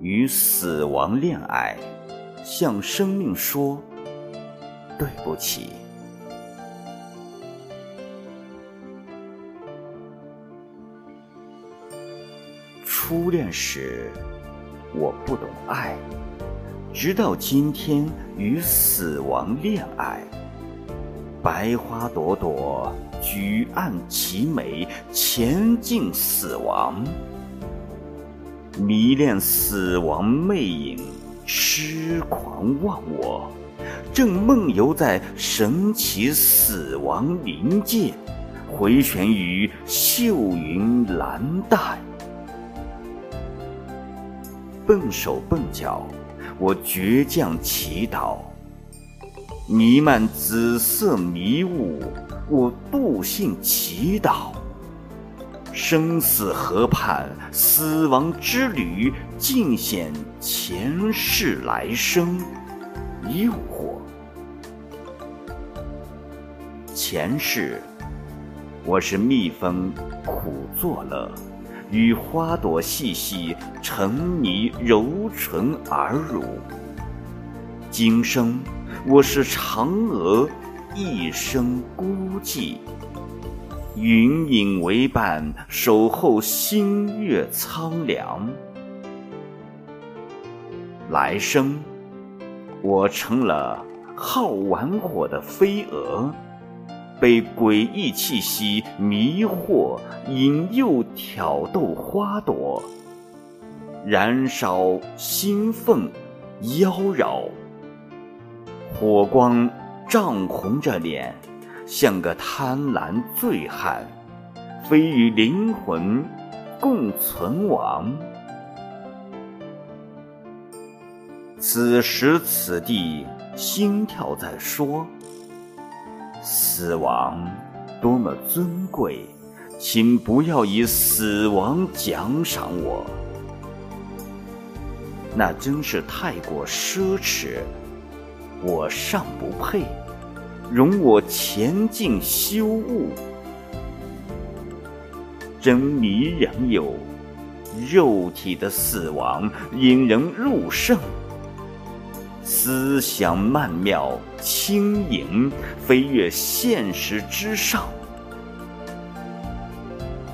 与死亡恋爱，向生命说对不起。初恋时，我不懂爱，直到今天与死亡恋爱。白花朵朵，举案齐眉，前进死亡。迷恋死亡魅影，痴狂忘我，正梦游在神奇死亡临界，回旋于秀云蓝带。笨手笨脚，我倔强祈祷；弥漫紫色迷雾，我笃信祈祷。生死河畔，死亡之旅，尽显前世来生诱惑。前世，我是蜜蜂，苦作乐。与花朵细细沉迷柔唇而乳，今生我是嫦娥，一生孤寂，云影为伴，守候星月苍凉。来生，我成了好玩火的飞蛾。被诡异气息迷惑、引诱、挑逗花朵，燃烧、兴奋、妖娆，火光涨红着脸，像个贪婪醉汉，非与灵魂共存亡。此时此地，心跳在说。死亡多么尊贵，请不要以死亡奖赏我，那真是太过奢侈，我尚不配，容我前进修悟。真迷人有肉体的死亡，引人入胜。思想曼妙轻盈，飞跃现实之上。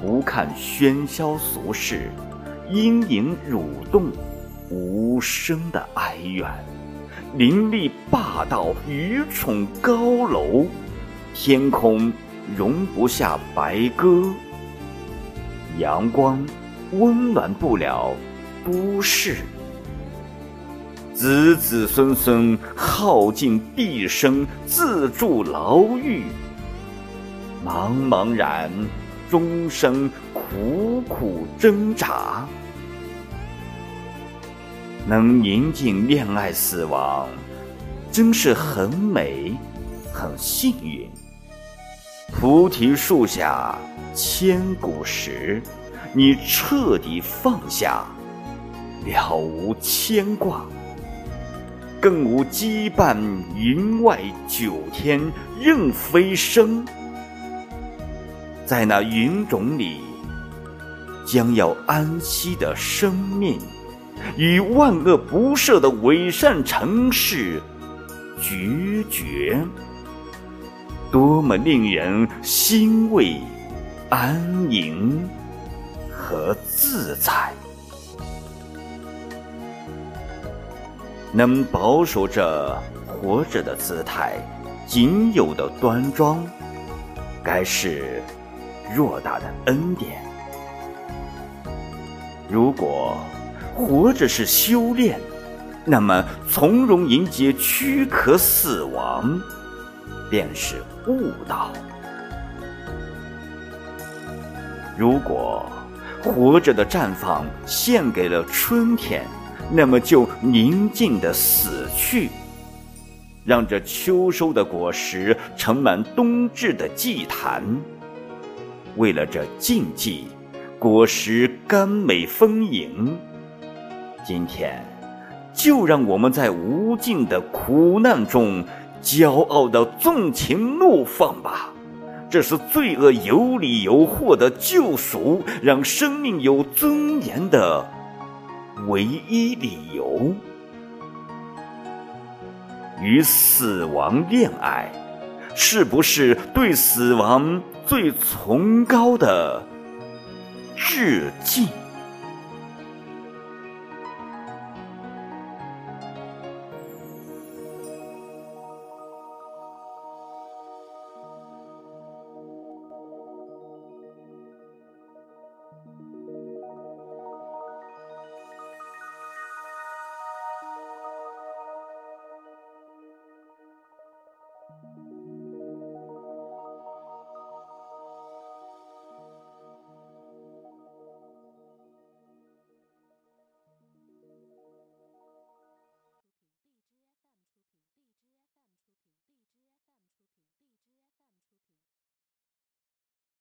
不看喧嚣俗世，阴影蠕动，无声的哀怨。凌厉霸道，愚蠢高楼，天空容不下白鸽。阳光温暖不了都市。子子孙孙耗尽毕生，自铸牢狱。茫茫然，终生苦苦挣扎。能宁静恋爱死亡，真是很美，很幸运。菩提树下千古时，你彻底放下，了无牵挂。更无羁绊，云外九天任飞升。在那云种里，将要安息的生命，与万恶不赦的伪善城市决绝，多么令人欣慰、安宁和自在。能保守着活着的姿态，仅有的端庄，该是偌大的恩典。如果活着是修炼，那么从容迎接躯壳死亡，便是悟道。如果活着的绽放献给了春天。那么就宁静的死去，让这秋收的果实盛满冬至的祭坛。为了这禁忌，果实甘美丰盈。今天，就让我们在无尽的苦难中，骄傲的纵情怒放吧！这是罪恶有理由获得救赎，让生命有尊严的。唯一理由。与死亡恋爱，是不是对死亡最崇高的致敬